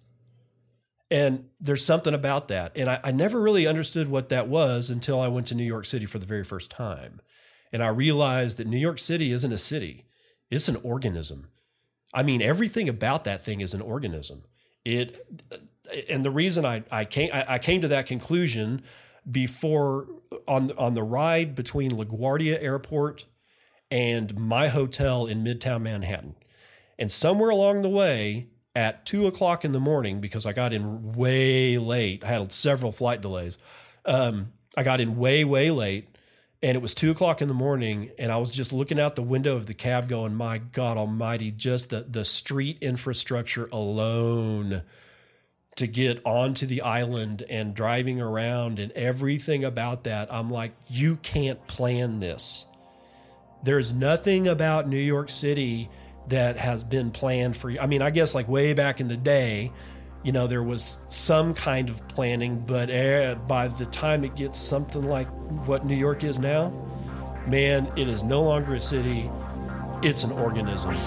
and there's something about that, and I, I never really understood what that was until I went to New York City for the very first time, and I realized that New York City isn't a city; it's an organism. I mean, everything about that thing is an organism. It, and the reason I I came I, I came to that conclusion before on on the ride between LaGuardia Airport and my hotel in Midtown Manhattan. And somewhere along the way, at two o'clock in the morning, because I got in way late, I had several flight delays. Um, I got in way, way late, and it was two o'clock in the morning, and I was just looking out the window of the cab, going, "My God Almighty! Just the the street infrastructure alone." to get onto the island and driving around and everything about that, I'm like, you can't plan this. There's nothing about New York City that has been planned for you. I mean, I guess like way back in the day, you know, there was some kind of planning, but eh, by the time it gets something like what New York is now, man, it is no longer a city, it's an organism.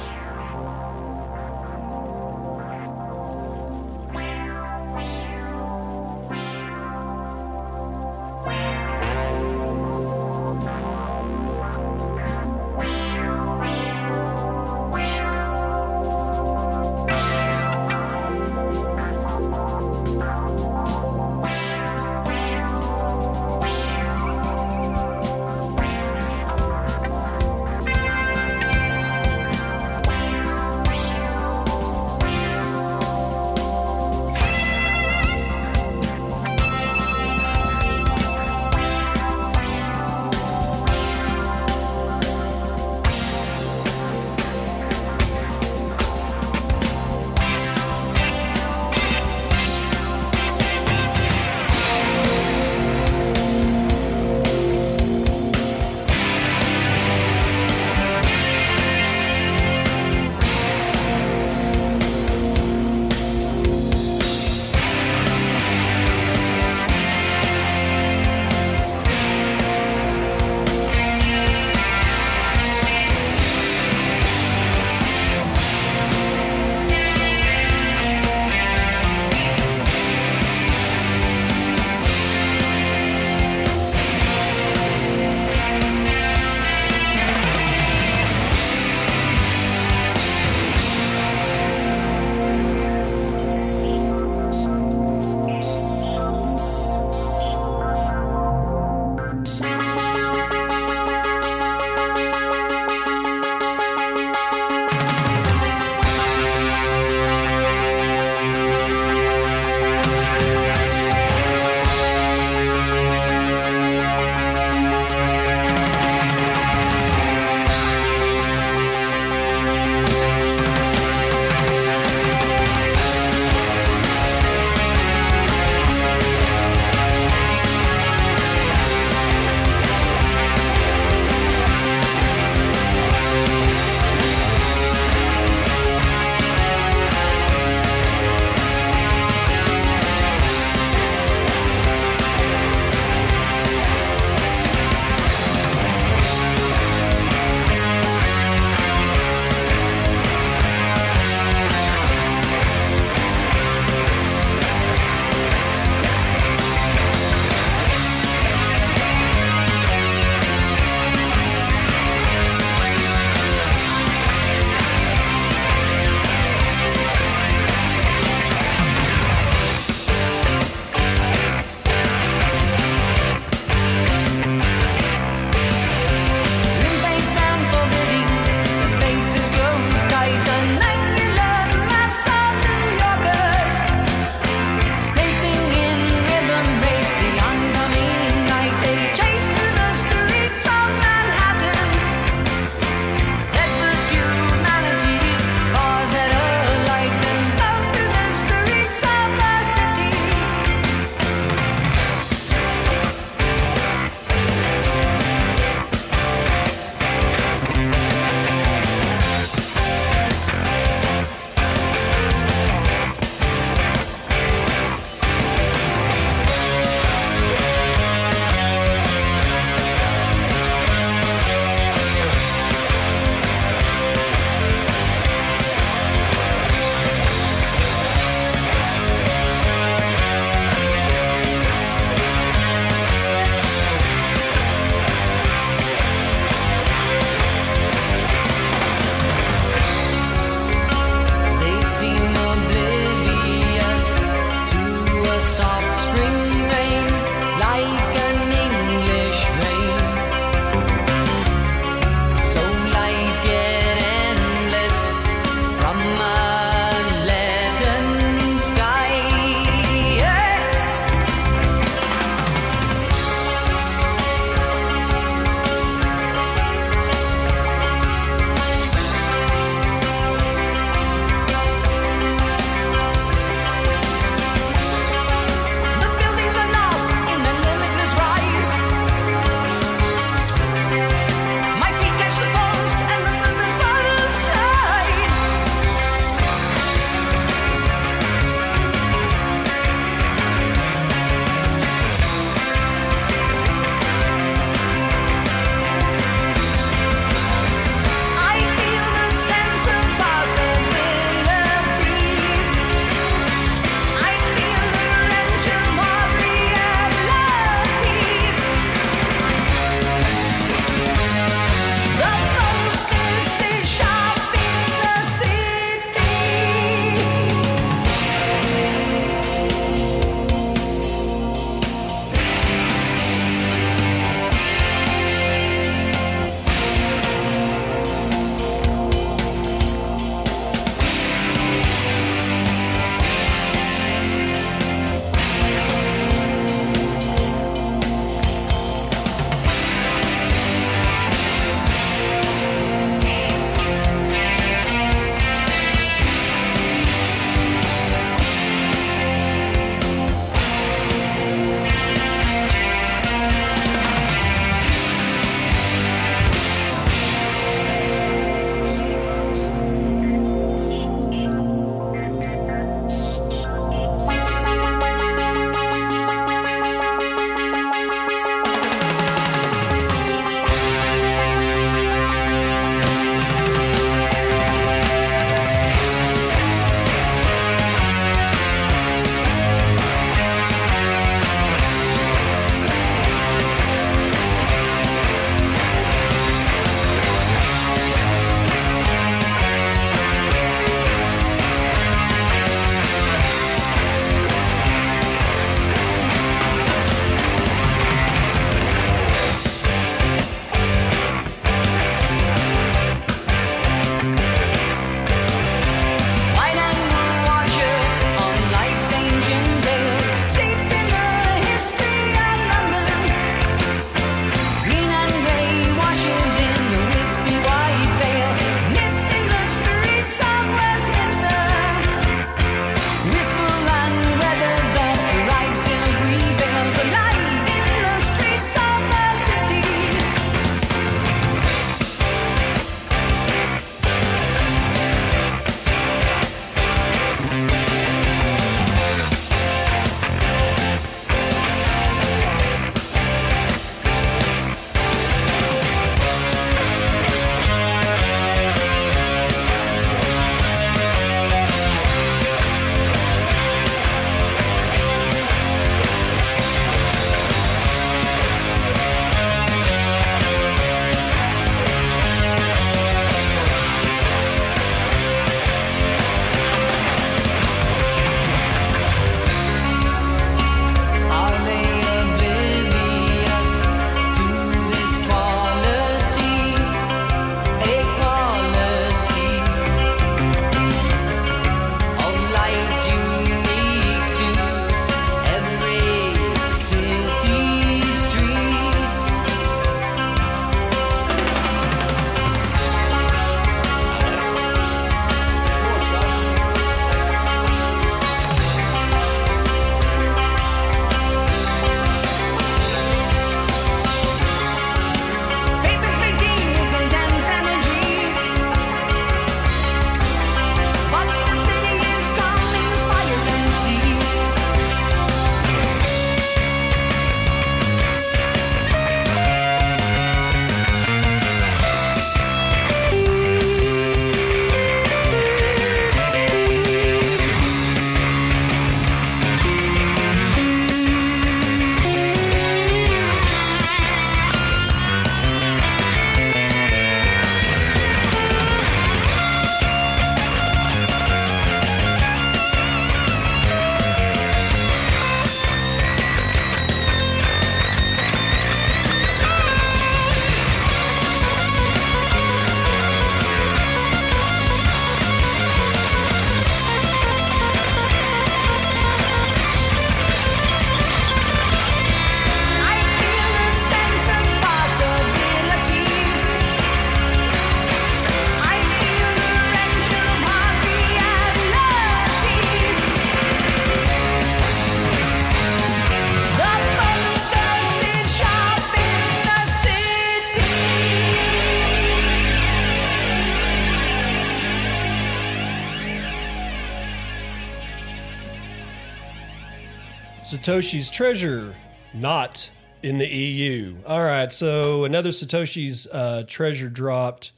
Satoshi's treasure not in the EU. All right, so another Satoshi's uh, treasure dropped.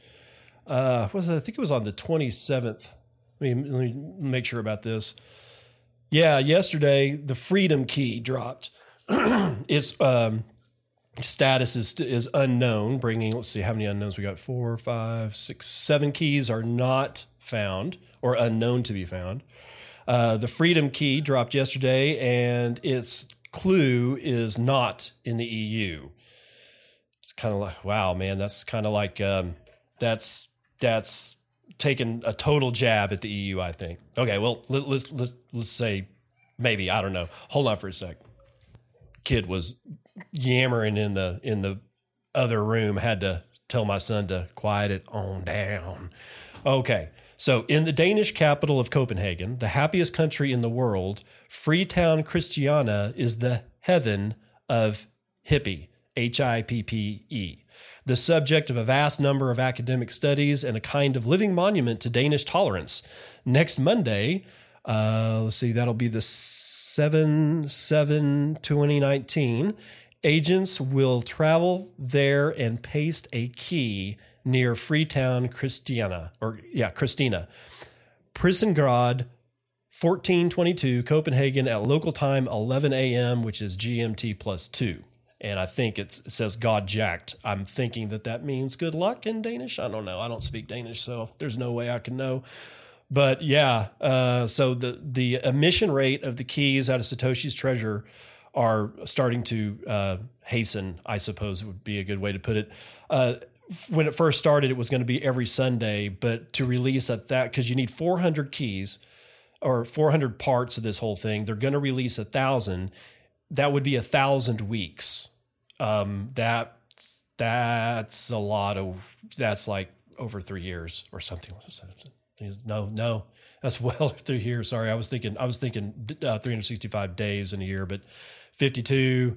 Uh, was? I think it was on the 27th. Let me, let me make sure about this. Yeah, yesterday the Freedom Key dropped. its um, status is is unknown. Bringing let's see how many unknowns we got. Four, five, six, seven keys are not found or unknown to be found. Uh, the Freedom Key dropped yesterday, and its clue is not in the EU. It's kind of like, wow, man, that's kind of like um, that's that's taken a total jab at the EU. I think. Okay, well, let, let's let's let's say maybe I don't know. Hold on for a sec. Kid was yammering in the in the other room. Had to tell my son to quiet it on down. Okay. So, in the Danish capital of Copenhagen, the happiest country in the world, Freetown Christiana is the heaven of hippie, H I P P E, the subject of a vast number of academic studies and a kind of living monument to Danish tolerance. Next Monday, uh, let's see, that'll be the 7 7 2019. Agents will travel there and paste a key near Freetown, Christiana, or yeah, Christina. Prissengrad, 1422, Copenhagen at local time 11 a.m., which is GMT plus two. And I think it says God jacked. I'm thinking that that means good luck in Danish. I don't know. I don't speak Danish, so there's no way I can know. But yeah, uh, so the the emission rate of the keys out of Satoshi's treasure are starting to uh, hasten. I suppose would be a good way to put it. Uh, when it first started, it was going to be every Sunday, but to release at that, because you need 400 keys or 400 parts of this whole thing, they're going to release a thousand. That would be a thousand weeks. Um, that that's a lot of that's like over three years or something. No, no, that's well through here. Sorry, I was thinking I was thinking uh, 365 days in a year, but 52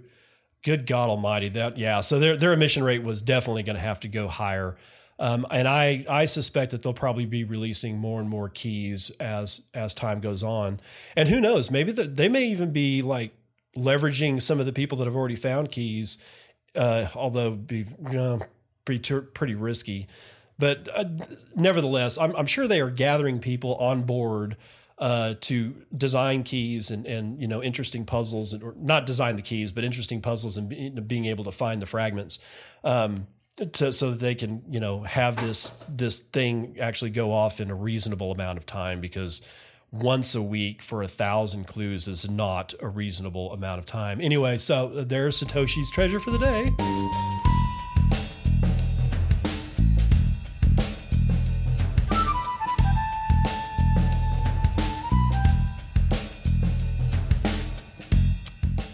good God Almighty, that yeah. So their their emission rate was definitely going to have to go higher, um, and I I suspect that they'll probably be releasing more and more keys as as time goes on, and who knows, maybe the, they may even be like leveraging some of the people that have already found keys, uh, although be you know pretty pretty risky, but uh, nevertheless, I'm I'm sure they are gathering people on board uh, to design keys and and you know interesting puzzles and or not design the keys but interesting puzzles and be, being able to find the fragments um, to, so that they can you know have this this thing actually go off in a reasonable amount of time because once a week for a thousand clues is not a reasonable amount of time. Anyway so there's satoshi's treasure for the day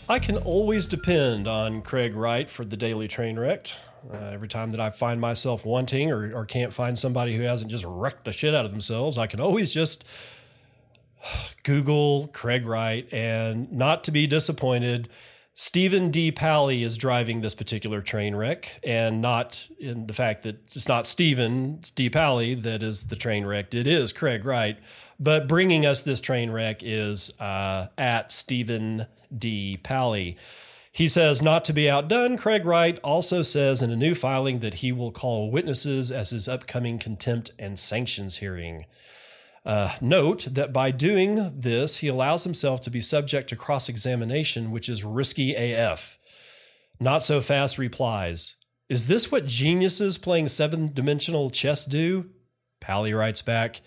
I can always depend on Craig Wright for the daily train wrecked. Uh, every time that I find myself wanting or, or can't find somebody who hasn't just wrecked the shit out of themselves, I can always just Google Craig Wright and not to be disappointed. Stephen D. Pally is driving this particular train wreck, and not in the fact that it's not Stephen D. Pally that is the train wreck. It is Craig Wright. But bringing us this train wreck is uh, at Stephen D. Pally. He says, not to be outdone, Craig Wright also says in a new filing that he will call witnesses as his upcoming contempt and sanctions hearing. Uh, note that by doing this, he allows himself to be subject to cross examination, which is risky AF. Not so fast replies. Is this what geniuses playing seven dimensional chess do? Pally writes back,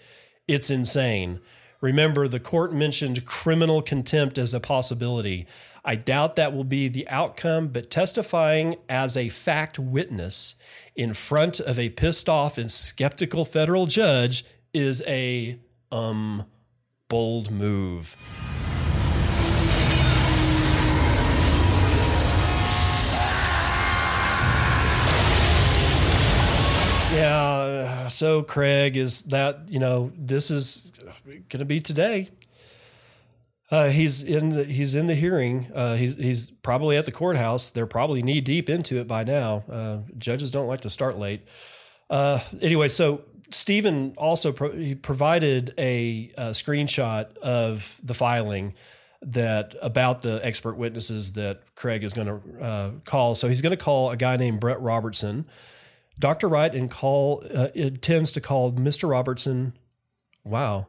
It's insane. Remember, the court mentioned criminal contempt as a possibility. I doubt that will be the outcome, but testifying as a fact witness in front of a pissed off and skeptical federal judge is a um bold move. Yeah, so Craig is that, you know, this is going to be today. Uh, he's in the he's in the hearing. Uh, he's he's probably at the courthouse. They're probably knee deep into it by now. Uh, judges don't like to start late. Uh, anyway, so Stephen also pro- he provided a, a, screenshot of the filing that about the expert witnesses that Craig is going to uh, call. So he's going to call a guy named Brett Robertson. Dr. Wright and call uh, intends to call Mr. Robertson. Wow,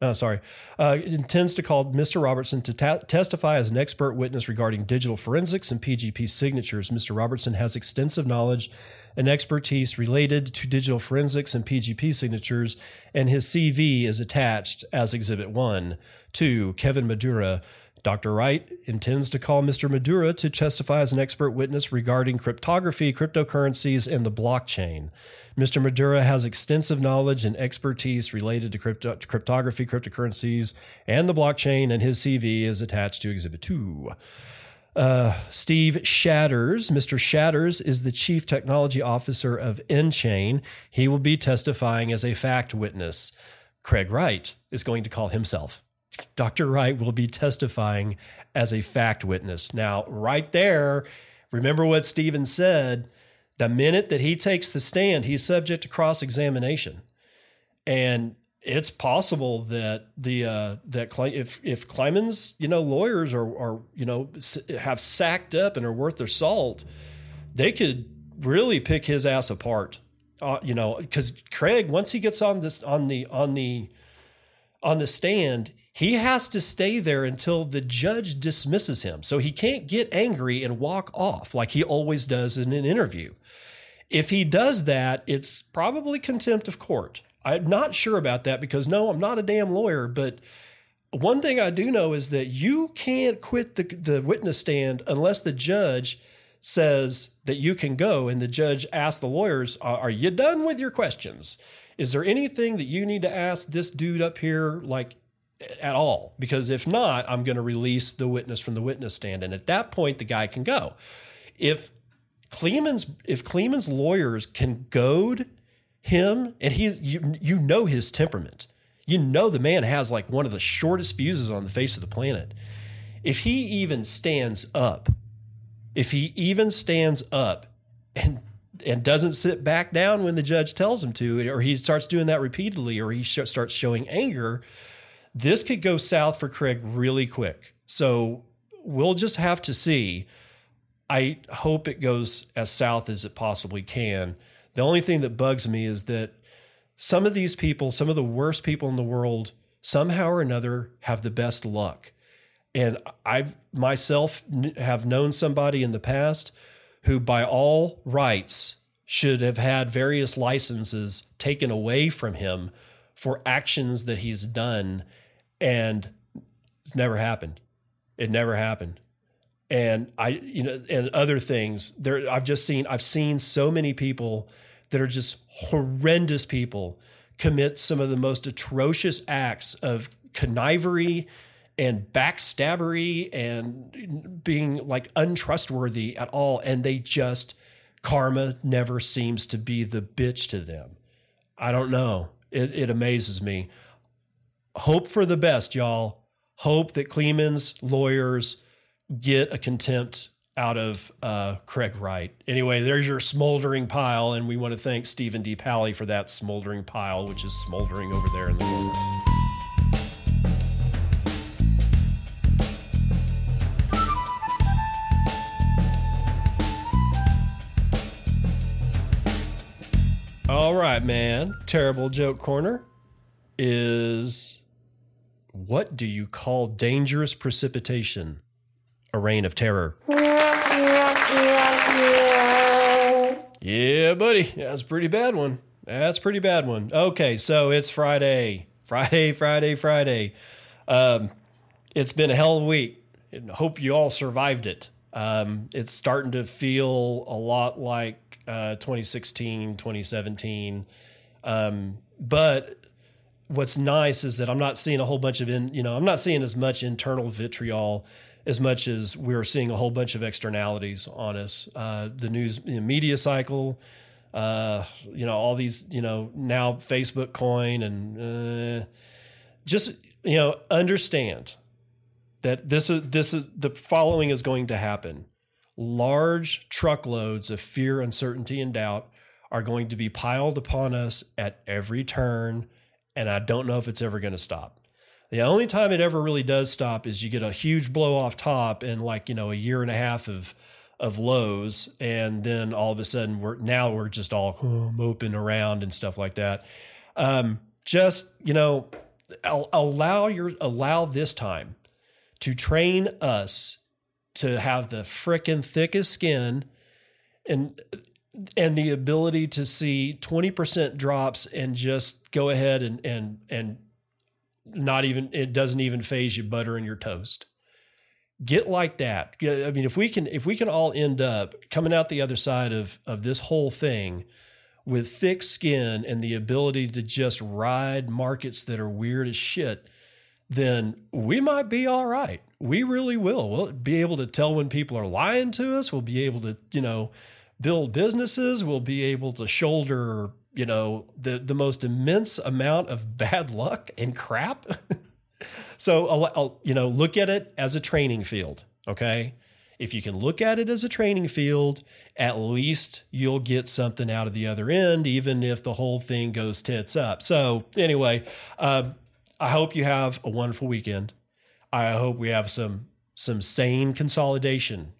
Oh, sorry. Uh, intends to call Mr. Robertson to ta- testify as an expert witness regarding digital forensics and PGP signatures. Mr. Robertson has extensive knowledge and expertise related to digital forensics and PGP signatures, and his CV is attached as Exhibit 1 to Kevin Madura, Dr. Wright intends to call Mr. Madura to testify as an expert witness regarding cryptography, cryptocurrencies, and the blockchain. Mr. Madura has extensive knowledge and expertise related to crypto- cryptography, cryptocurrencies, and the blockchain, and his CV is attached to Exhibit 2. Uh, Steve Shatters. Mr. Shatters is the Chief Technology Officer of nChain. He will be testifying as a fact witness. Craig Wright is going to call himself Dr. Wright will be testifying as a fact witness. Now, right there, remember what Stephen said the minute that he takes the stand, he's subject to cross examination. And it's possible that the uh, that if if Kleiman's you know lawyers are are you know have sacked up and are worth their salt, they could really pick his ass apart. Uh, you know, because Craig once he gets on this on the on the on the stand, he has to stay there until the judge dismisses him. So he can't get angry and walk off like he always does in an interview. If he does that, it's probably contempt of court. I'm not sure about that because no, I'm not a damn lawyer, but one thing I do know is that you can't quit the, the witness stand unless the judge says that you can go and the judge asks the lawyers, Are you done with your questions? Is there anything that you need to ask this dude up here? Like, at all because if not i'm going to release the witness from the witness stand and at that point the guy can go. If Kleiman's if Kleiman's lawyers can goad him and he you you know his temperament. You know the man has like one of the shortest fuses on the face of the planet. If he even stands up if he even stands up and and doesn't sit back down when the judge tells him to or he starts doing that repeatedly or he sh- starts showing anger this could go south for Craig really quick. So we'll just have to see. I hope it goes as south as it possibly can. The only thing that bugs me is that some of these people, some of the worst people in the world, somehow or another have the best luck. And I've myself have known somebody in the past who, by all rights, should have had various licenses taken away from him for actions that he's done and it's never happened. It never happened. And I, you know, and other things there, I've just seen, I've seen so many people that are just horrendous people commit some of the most atrocious acts of connivery and backstabbery and being like untrustworthy at all. And they just, karma never seems to be the bitch to them. I don't know. It, it amazes me hope for the best, y'all. Hope that Kleiman's lawyers get a contempt out of uh, Craig Wright. Anyway, there's your smoldering pile, and we want to thank Stephen D. Pally for that smoldering pile, which is smoldering over there in the corner. All right, man. Terrible joke corner is what do you call dangerous precipitation? A rain of terror. Yeah, buddy. That's a pretty bad one. That's a pretty bad one. Okay, so it's Friday. Friday, Friday, Friday. Um, it's been a hell of a week. I hope you all survived it. Um, it's starting to feel a lot like uh, 2016, 2017. Um, but what's nice is that I'm not seeing a whole bunch of in, you know, I'm not seeing as much internal vitriol as much as we're seeing a whole bunch of externalities on us. Uh, the news you know, media cycle, uh, you know, all these, you know, now Facebook coin and uh, just, you know, understand that this is, this is the following is going to happen. Large truckloads of fear, uncertainty, and doubt are going to be piled upon us at every turn and I don't know if it's ever going to stop. The only time it ever really does stop is you get a huge blow off top and like, you know, a year and a half of of lows and then all of a sudden we're now we're just all moping around and stuff like that. Um, just, you know, allow your allow this time to train us to have the frickin' thickest skin and and the ability to see 20% drops and just go ahead and and and not even it doesn't even faze you butter in your toast. Get like that. I mean if we can if we can all end up coming out the other side of of this whole thing with thick skin and the ability to just ride markets that are weird as shit then we might be all right. We really will. We'll be able to tell when people are lying to us. We'll be able to you know build businesses we'll be able to shoulder you know the the most immense amount of bad luck and crap. So you know look at it as a training field okay? If you can look at it as a training field at least you'll get something out of the other end even if the whole thing goes tits up. So anyway uh, i hope you have a wonderful weekend. I hope we have some some sane consolidation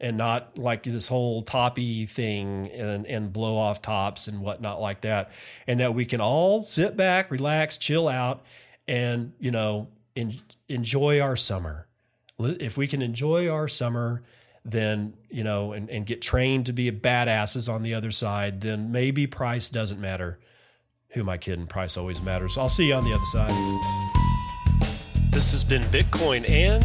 and not like this whole toppy thing and, and blow off tops and whatnot like that. And that we can all sit back, relax, chill out, and, you know, in, enjoy our summer. If we can enjoy our summer, then, you know, and, and get trained to be badasses on the other side, then maybe price doesn't matter. Who am I kidding? Price always matters. I'll see you on the other side. This has been Bitcoin and